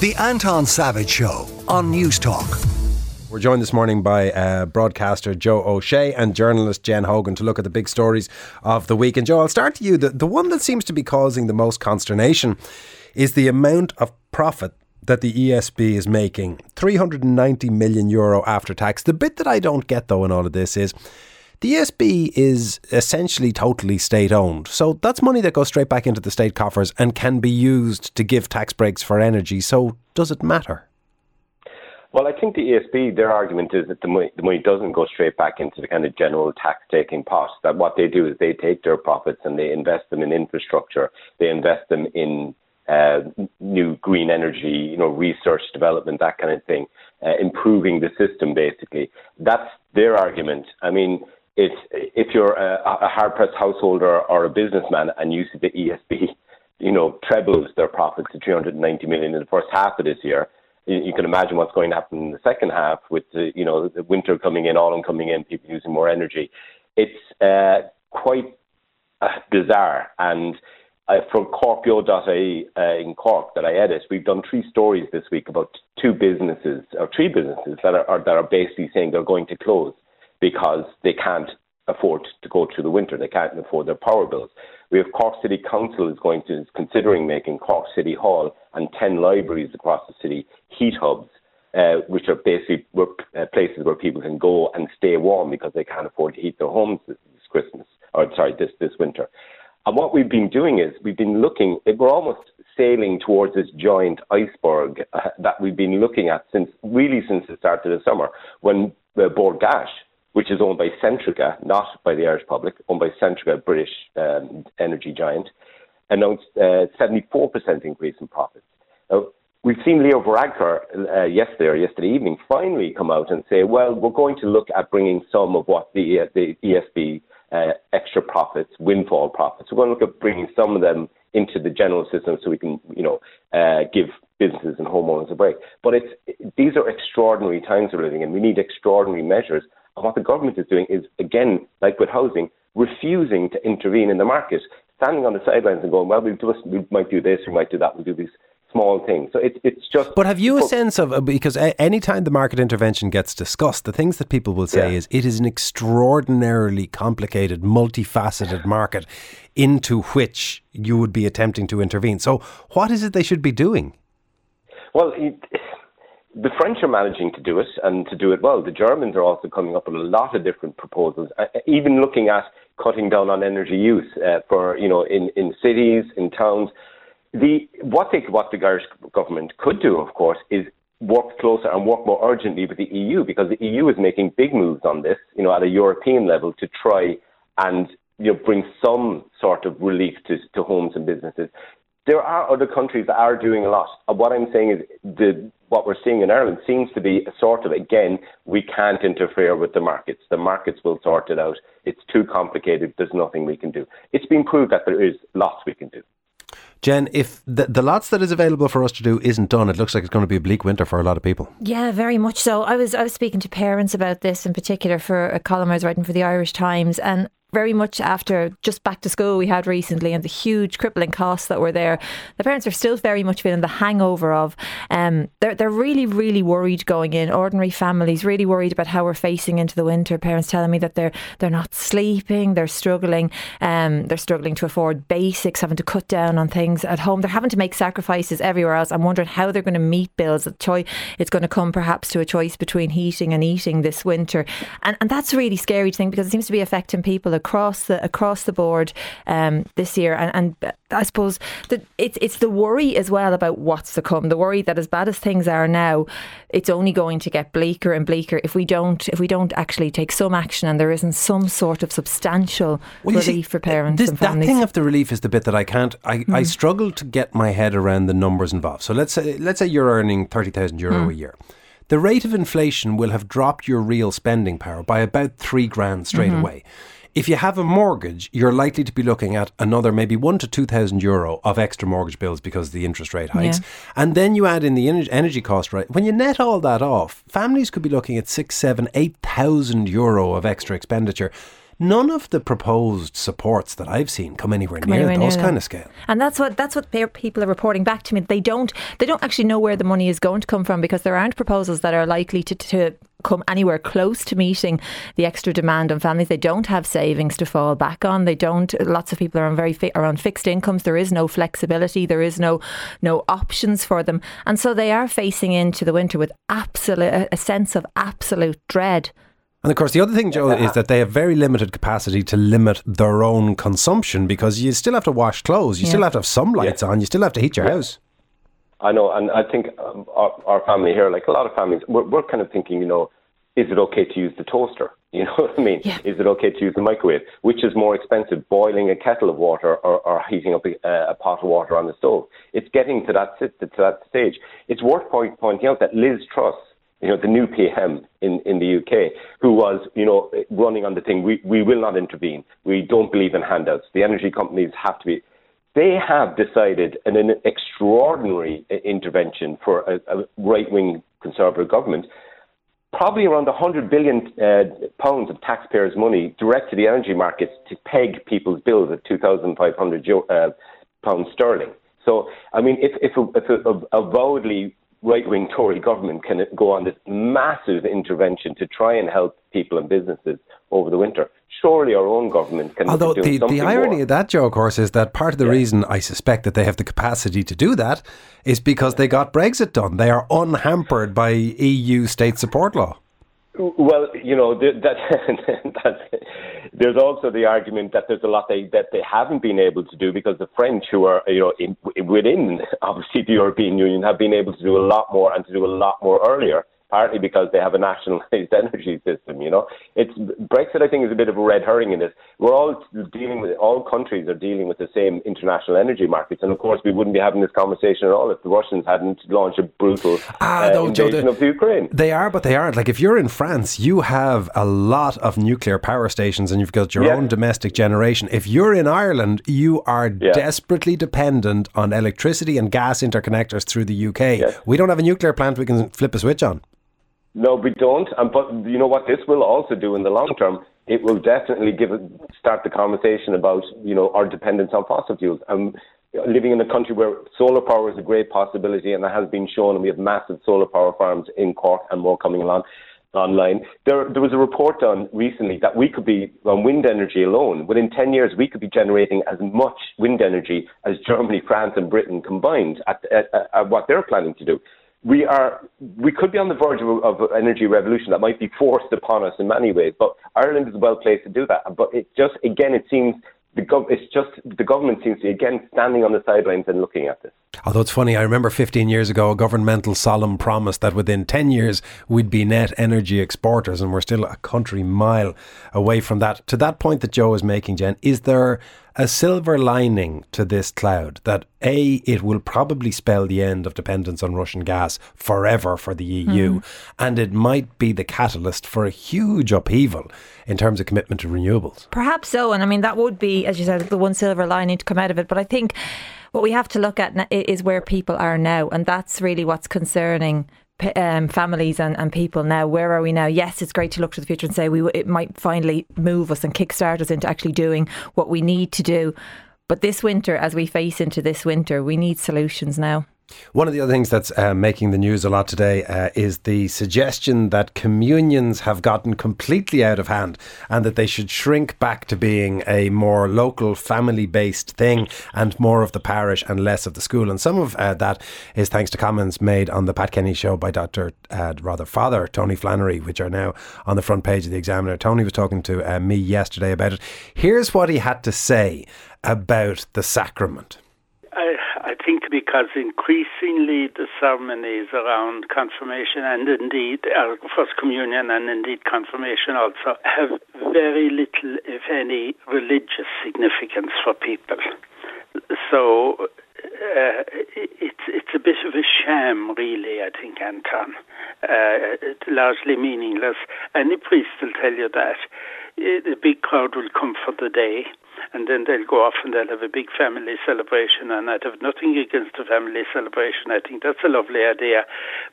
The Anton Savage Show on Newstalk. We're joined this morning by uh, broadcaster Joe O'Shea and journalist Jen Hogan to look at the big stories of the week. And Joe, I'll start to you. The, the one that seems to be causing the most consternation is the amount of profit that the ESB is making 390 million euro after tax. The bit that I don't get though in all of this is the ESB is essentially totally state owned. So that's money that goes straight back into the state coffers and can be used to give tax breaks for energy. So does it matter? Well, I think the ESB, their argument is that the money, the money doesn't go straight back into the kind of general tax taking pot. That what they do is they take their profits and they invest them in infrastructure. They invest them in uh, new green energy, you know, research development, that kind of thing, uh, improving the system basically. That's their argument. I mean, it's, if you're a, a hard pressed householder or a businessman and you see the ESB, you know, trebles their profits to 390 million in the first half of this year, you, you can imagine what's going to happen in the second half with the, you know, the winter coming in, autumn coming in, people using more energy. It's uh, quite uh, bizarre and uh, for CorkBeo.ie uh, in Cork that I edit, we've done three stories this week about two businesses or three businesses that are, are that are basically saying they're going to close because they can't afford to go through the winter. They can't afford their power bills. We have Cork City Council is going to is considering making Cork City Hall and ten libraries across the city heat hubs, uh, which are basically uh, places where people can go and stay warm because they can't afford to heat their homes this, Christmas or sorry this this winter. And what we've been doing is we've been looking, we're almost sailing towards this giant iceberg uh, that we've been looking at since, really since the start of the summer, when uh, Bord Gáis, which is owned by Centrica, not by the Irish public, owned by Centrica, British um, energy giant, announced a uh, 74% increase in profits. Now, we've seen Leo Varadkar uh, yesterday or yesterday evening finally come out and say, well, we're going to look at bringing some of what the, uh, the ESB uh, extra profits, windfall profits. We're going to look at bringing some of them into the general system so we can, you know, uh, give businesses and homeowners a break. But it's these are extraordinary times we're living in. We need extraordinary measures. And what the government is doing is, again, like with housing, refusing to intervene in the market, standing on the sidelines and going, well, we, we might do this, we might do that, we'll do these small things. So it, it's just. But have you a sense of because any time the market intervention gets discussed, the things that people will say yeah. is it is an extraordinarily complicated, multifaceted market into which you would be attempting to intervene. So what is it they should be doing? Well. It, the French are managing to do it and to do it well. The Germans are also coming up with a lot of different proposals, uh, even looking at cutting down on energy use uh, for you know in, in cities, in towns the what they what the Irish government could do, of course, is work closer and work more urgently with the EU because the EU is making big moves on this, you know, at a European level to try and you know bring some sort of relief to, to homes and businesses. There are other countries that are doing a lot. What I'm saying is the what we're seeing in Ireland seems to be a sort of again we can't interfere with the markets. The markets will sort it out. It's too complicated. There's nothing we can do. It's been proved that there is lots we can do. Jen, if the, the lots that is available for us to do isn't done, it looks like it's going to be a bleak winter for a lot of people. Yeah, very much so. I was I was speaking to parents about this in particular for a column I was writing for the Irish Times, and very much after just back to school we had recently and the huge crippling costs that were there. The parents are still very much feeling the hangover of. Um, they're they're really really worried going in. Ordinary families really worried about how we're facing into the winter. Parents telling me that they're they're not sleeping. They're struggling. Um, they're struggling to afford basics, having to cut down on things at home. They're having to make sacrifices everywhere else. I'm wondering how they're going to meet bills. It's going to come perhaps to a choice between heating and eating this winter, and and that's really scary thing because it seems to be affecting people across the across the board um, this year, and, and I suppose that it's it's the worry as well about what's to come. The worry that as bad as things are now, it's only going to get bleaker and bleaker if we don't if we don't actually take some action and there isn't some sort of substantial well, relief see, for parents this, and families. That thing of the relief is the bit that I can't. I, mm. I struggle to get my head around the numbers involved. So let's say let's say you're earning thirty thousand euro mm. a year the rate of inflation will have dropped your real spending power by about three grand straight mm-hmm. away. If you have a mortgage, you're likely to be looking at another maybe one to two thousand euro of extra mortgage bills because of the interest rate hikes, yeah. and then you add in the energy cost. Right, when you net all that off, families could be looking at six, seven, eight thousand euro of extra expenditure. none of the proposed supports that I've seen come anywhere Come near anywhere those near kind that. of scale. And that's what that's what people are reporting back to me. They don't they don't actually know where the money is going to come from because there aren't proposals that are likely to, to come anywhere close to meeting the extra demand on families. They don't have savings to fall back on. They don't. Lots of people are on very fi- are on fixed incomes. There is no flexibility. There is no no options for them, and so they are facing into the winter with absolute a sense of absolute dread. And of course, the other thing, Joe, is that they have very limited capacity to limit their own consumption because you still have to wash clothes, you Yeah. still have to have some lights on, you still have to heat your house. I know, and I think um, our, our family here, like a lot of families, we're, we're kind of thinking, you know, is it okay to use the toaster? You know what I mean? Yeah. Is it okay to use the microwave? Which is more expensive, boiling a kettle of water or, or heating up a, a pot of water on the stove? It's getting to that sit- to that stage. It's worth point, pointing out that Liz Truss, you know, the new PM in, in the UK, who was, you know, running on the thing, we, we will not intervene. We don't believe in handouts. The energy companies have to be they have decided an, an extraordinary uh, intervention for a, a right wing conservative government, probably around 100 billion uh, pounds of taxpayers' money direct to the energy markets to peg people's bills at 2,500 uh, pounds sterling. So, I mean, if, if, a, if a, avowedly right wing Tory government can go on this massive intervention to try and help people and businesses over the winter, surely our own government can Although the, the irony more. of that, Joe, of course, is that part of the reason I suspect that they have the capacity to do that is because they got Brexit done. They are unhampered by EU state support law. Well, you know that, that there's also the argument that there's a lot they, that they haven't been able to do because the French, who are you know in, within obviously the European Union, have been able to do a lot more and to do a lot more earlier. Partly because they have a nationalised energy system, you know. It's Brexit. I think is a bit of a red herring in this. We're all dealing with all countries are dealing with the same international energy markets, and of course we wouldn't be having this conversation at all if the Russians hadn't launched a brutal Ah, uh, no, Joe, invasion the- of Ukraine. They are, but they aren't. Like if you're in France, you have a lot of nuclear power stations and you've got your Yeah. own domestic generation. If you're in Ireland, you are Yeah. desperately dependent on electricity and gas interconnectors through the UK. Yes. We don't have a nuclear plant we can flip a switch on. No, we don't. And but you know what this will also do in the long term? It will definitely give start the conversation about you know our dependence on fossil fuels. Um, living in a country where solar power is a great possibility, and that has been shown, and we have massive solar power farms in Cork and more coming along online. There, there was a report done recently that we could be on wind energy alone. Within 10 years, we could be generating as much wind energy as Germany, France, and Britain combined at, at, at what they're planning to do we are we could be on the verge of, of an energy revolution that might be forced upon us in many ways. But Ireland is well placed to do that. But it just again it seems the gov- it's just the government seems to be again standing on the sidelines and looking at this. Oh, Although it's funny, I remember 15 years ago a governmental solemn promise that within 10 years we'd be net energy exporters, and we're still a country mile away from that. To that point that Joe is making, Jen, is there a silver lining to this cloud that A, it will probably spell the end of dependence on Russian gas forever for the EU, hmm. and it might be the catalyst for a huge upheaval in terms of commitment to renewables? Perhaps so. And I mean, that would be, as you said, the one silver lining to come out of it. But I think what we have to look at is where people are now. And that's really what's concerning um, families and, and people now. Where are we now? Yes, it's great to look to the future and say we it might finally move us and kickstart us into actually doing what we need to do. But this winter, as we face into this winter, we need solutions now. One of the other things that's uh, making the news a lot today uh, is the suggestion that communions have gotten completely out of hand and that they should shrink back to being a more local, family based thing and more of the parish and less of the school. And some of uh, that is thanks to comments made on the Pat Kenny show by Dr. Uh, rather Father Tony Flannery, which are now on the front page of the Examiner. Tony was talking to uh, me yesterday about it. Here's what he had to say about the sacrament. Think because increasingly the ceremonies around confirmation and indeed uh, First Communion and indeed confirmation also have very little, if any, religious significance for people. So uh, it's it's a bit of a sham, really. I think, Anton. Uh, it's largely meaningless. Any priest will tell you that. The big crowd will come for the day, and then they'll go off and they'll have a big family celebration. And I'd have nothing against a family celebration. I think that's a lovely idea,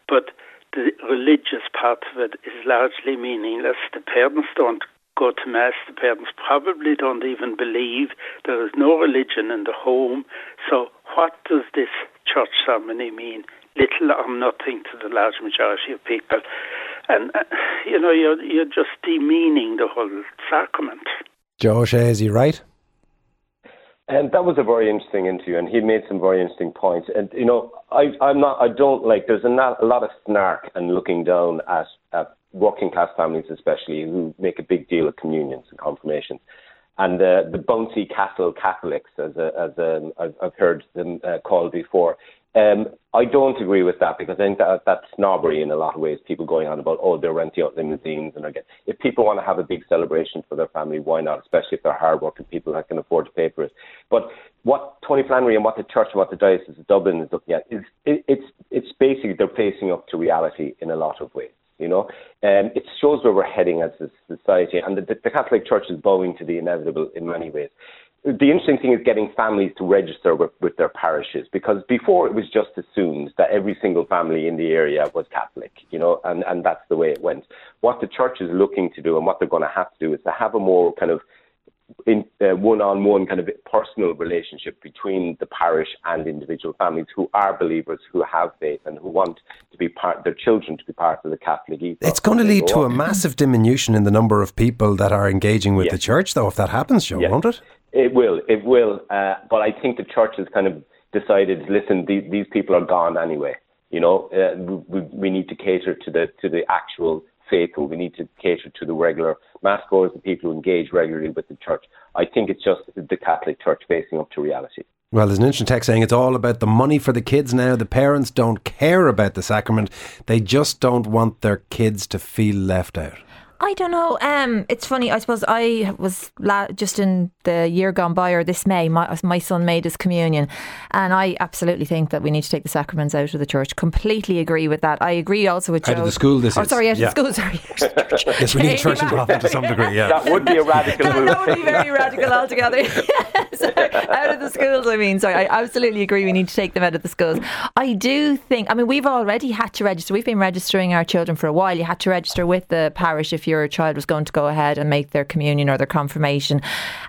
but the religious part of it is largely meaningless. The parents don't go to mass. The parents probably don't even believe there is no religion in the home. So, what does this church ceremony mean? Little or nothing to the large majority of people, and uh, you know you're you're just demeaning the whole sacrament. Joe O'Shea, is he right? And that was a very interesting interview, and he made some very interesting points. And you know, I, I'm not, I don't like. There's a, not, a lot of snark and looking down at, at working class families, especially who make a big deal of communions and confirmations, and uh, the bouncy castle Catholics, as a, as a, I've heard them uh, called before. Um, I don't agree with that because I think that that's snobbery in a lot of ways. People going on about oh they're renting out limousines and again, if people want to have a big celebration for their family, why not? Especially if they're hardworking people that can afford to pay for it. But what Tony Flannery and what the church and what the diocese of Dublin is looking at is it, it's it's basically they're facing up to reality in a lot of ways. You know, um, it shows where we're heading as a society, and the, the Catholic Church is bowing to the inevitable in many ways the interesting thing is getting families to register with, with their parishes because before it was just assumed that every single family in the area was Catholic, you know, and, and that's the way it went. What the church is looking to do and what they're going to have to do is to have a more kind of in uh, one-on-one kind of personal relationship between the parish and individual families who are believers, who have faith, and who want to be part, their children to be part of the Catholic ethos. It's going to lead to a massive diminution in the number of people that are engaging with yes. the church, though, if that happens, Joe, yes. won't it? It will, it will. Uh, but I think the church has kind of decided, listen, these, these people are gone anyway. You know, uh, we, we need to cater to the to the actual faithful. We need to cater to the regular mass goers, the people who engage regularly with the church. I think it's just the Catholic Church facing up to reality. Well, there's an interesting text saying it's all about the money for the kids now. The parents don't care about the sacrament. They just don't want their kids to feel left out. I don't know. Um, it's funny. I suppose I was la- just in the year gone by, or this May, my, my son made his communion, and I absolutely think that we need to take the sacraments out of the church. Completely agree with that. I agree also with out of the school. This oh, is. sorry, out yeah. of the school. Sorry. yes, we need church involvement to some degree. Yeah, that would be a radical move. That would be very radical altogether. out of the schools. I mean, sorry. I absolutely agree. We need to take them out of the schools. I do think. I mean, we've already had to register. We've been registering our children for a while. You had to register with the parish if your child was going to go ahead and make their communion or their confirmation.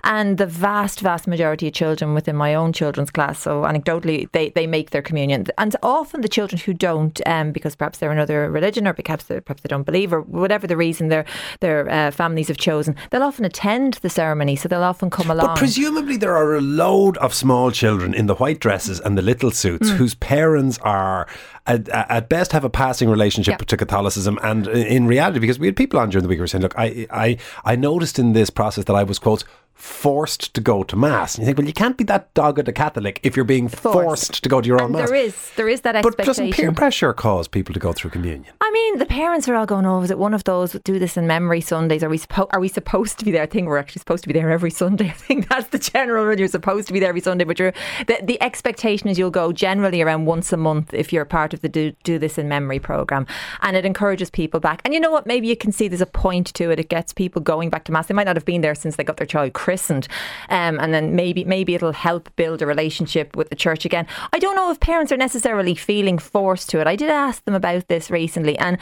And the vast, vast majority of children within my own children's class, so anecdotally, they, they make their communion. And often the children who don't, um, because perhaps they're another religion or perhaps they, perhaps they don't believe or whatever the reason their, their uh, families have chosen, they'll often attend the ceremony. So they'll often come along. But presumably there are a load of small children in the white dresses and the little suits mm. whose parents are at, at, best have a passing relationship to Catholicism, and in reality, because we had people on during the week who were saying, "Look, I, I, I noticed in this process that I was quote forced to go to mass. And you think, well, you can't be that dogged a Catholic if you're being forced, forced to go to your own and mass. There is, there is that expectation. But doesn't peer pressure cause people to go through communion? I mean, the parents are all going, "Oh, is it one of those do this in memory Sundays? Are we supposed are we supposed to be there?" I think we're actually supposed to be there every Sunday. I think that's the general rule. You're supposed to be there every Sunday, but you're the, the expectation is you'll go generally around once a month if you're part of the do, do this in memory program, and it encourages people back. And you know what? Maybe you can see there's a point to it. It gets people going back to mass. They might not have been there since they got their child christened um, and then maybe maybe it'll help build a relationship with the church again. I don't know if parents are necessarily feeling forced to it. I did ask them about this recently, and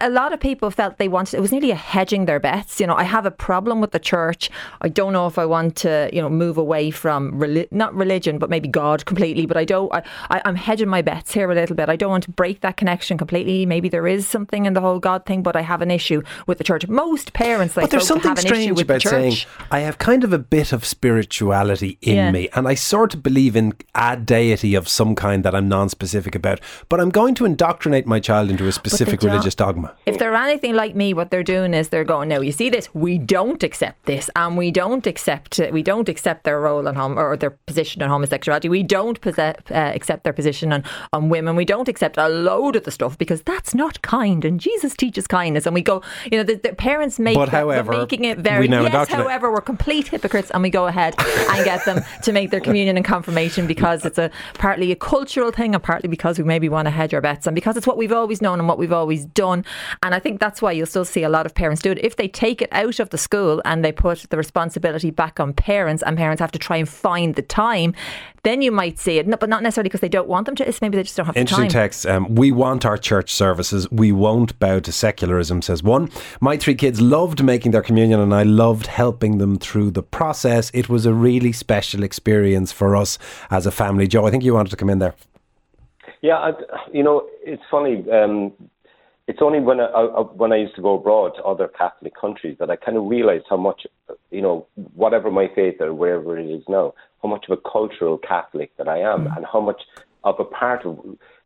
a lot of people felt they wanted. It was nearly a hedging their bets. You know, I have a problem with the church. I don't know if I want to, you know, move away from reli- not religion, but maybe God completely. But I don't. I, I, I'm hedging my bets here a little bit. I don't want to break that connection completely. Maybe there is something in the whole God thing, but I have an issue with the church. Most parents, like, but there's something strange about saying I have kind of a bit of spirituality in yeah. me. And I sort of believe in a deity of some kind that I'm non specific about. But I'm going to indoctrinate my child into a specific religious dogma. If they're anything like me, what they're doing is they're going, no, you see this? We don't accept this. And we don't accept we don't accept their role in home or their position on homosexuality. We don't possess, uh, accept their position on, on women. We don't accept a load of the stuff because that's not kind. And Jesus teaches kindness. And we go, you know, the, the parents make but however, making it very, yes, however, we're completely complete hypocrites and we go ahead and get them to make their communion and confirmation because it's a partly a cultural thing and partly because we maybe want to hedge our bets and because it's what we've always known and what we've always done. And I think that's why you'll still see a lot of parents do it. If they take it out of the school and they put the responsibility back on parents and parents have to try and find the time, then you might see it. No, but not necessarily because they don't want them to. It's maybe they just don't have the Interesting time. text. Um, we want our church services. We won't bow to secularism, says one. My three kids loved making their communion and I loved helping them through the process. It was a really special experience for us as a family. Joe, I think you wanted to come in there. Yeah, I, you know, it's funny. Um, it's only when I, I, when I used to go abroad to other Catholic countries that I kind of realized how much, you know, whatever my faith or wherever it is now, how much of a cultural Catholic that I am, and how much of a part of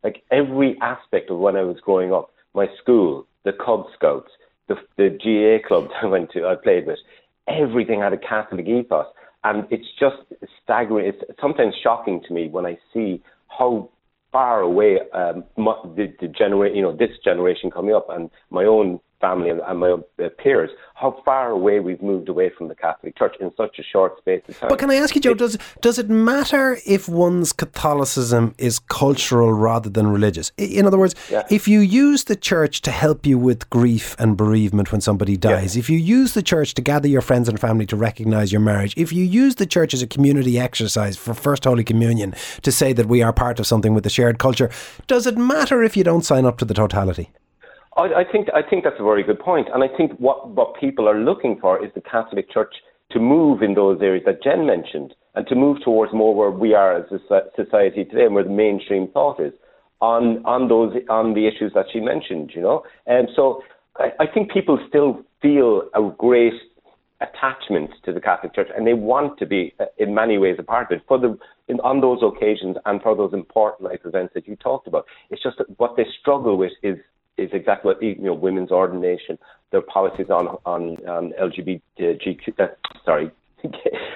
like every aspect of when I was growing up. My school, the Cub Scouts, the the GAA club I went to, I played with, everything had a Catholic ethos, and it's just staggering. It's sometimes shocking to me when I see how far away um, the, the genera- you know, this generation coming up and my own family and, and my uh, peers, how far away we've moved away from the Catholic Church in such a short space of time. But can I ask you, Joe, does, does it matter if one's Catholicism is cultural rather than religious? In other words, Yeah. if you use the church to help you with grief and bereavement when somebody dies, if you use the church to gather your friends and family to recognise your marriage, if you use the church as a community exercise for First Holy Communion to say that we are part of something with a shared culture, does it matter if you don't sign up to the totality? I, I think I think that's a very good point, and I think what what people are looking for is the Catholic Church to move in those areas that Jen mentioned, and to move towards more where we are as a society today, and where the mainstream thought is on on those on the issues that she mentioned. You know, and so I, I think people still feel a great attachment to the Catholic Church, and they want to be, uh, in many ways, a part of it for the in, on those occasions and for those important life events that you talked about. It's just that what they struggle with is is exactly what you know women's ordination, their policies on on, on LGBTQ. Uh, sorry,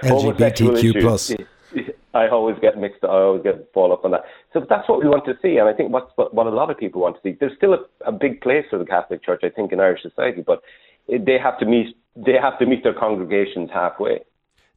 LGBTQ plus. I always get mixed. I always get fall up on that. So that's what we want to see, and I think what's what, what a lot of people want to see. There's still a, a big place for the Catholic Church, I think, in Irish society, but they have to meet they have to meet their congregations halfway.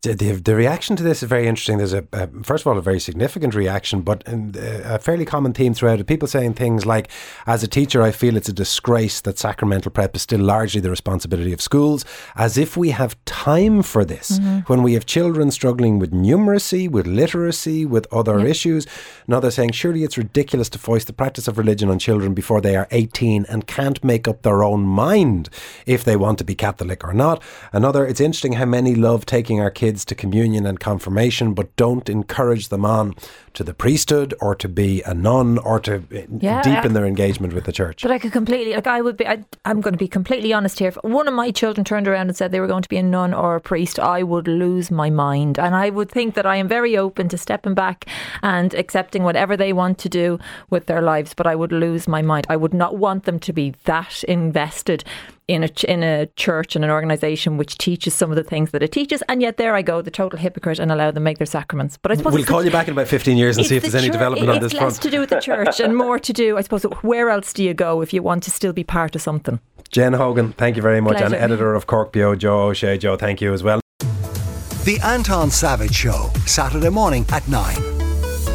The, the, the reaction to this is very interesting. There's a, a first of all a very significant reaction, but um, a fairly common theme throughout it. People saying things like, "As a teacher, I feel it's a disgrace that sacramental prep is still largely the responsibility of schools, as if we have time for this when we have children struggling with numeracy, with literacy, with other issues." Another saying, "Surely it's ridiculous to foist the practice of religion on children before they are 18 and can't make up their own mind if they want to be Catholic or not." Another, it's interesting how many love taking our kids to communion and confirmation, but don't encourage them on to the priesthood or to be a nun or to uh, Yeah, deepen I- their engagement with the church. But I could completely, like, I would be, I, I'm going to be completely honest here. If one of my children turned around and said they were going to be a nun or a priest, I would lose my mind. And I would think that I am very open to stepping back and accepting whatever they want to do with their lives, but I would lose my mind. I would not want them to be that invested in a in a church and an organisation which teaches some of the things that it teaches, and yet there I go, the total hypocrite, and allow them make their sacraments. But I suppose We'll call the- you back in about 15 years and see if the there's any development on this front. it's less to do with the church and more to do, I suppose. Where else do you go if you want to still be part of something? Jen Hogan, thank you very much. And editor of CorkBeo, Joe O'Shea. Joe, thank you as well. The Anton Savage Show, Saturday morning at 9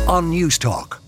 on Newstalk.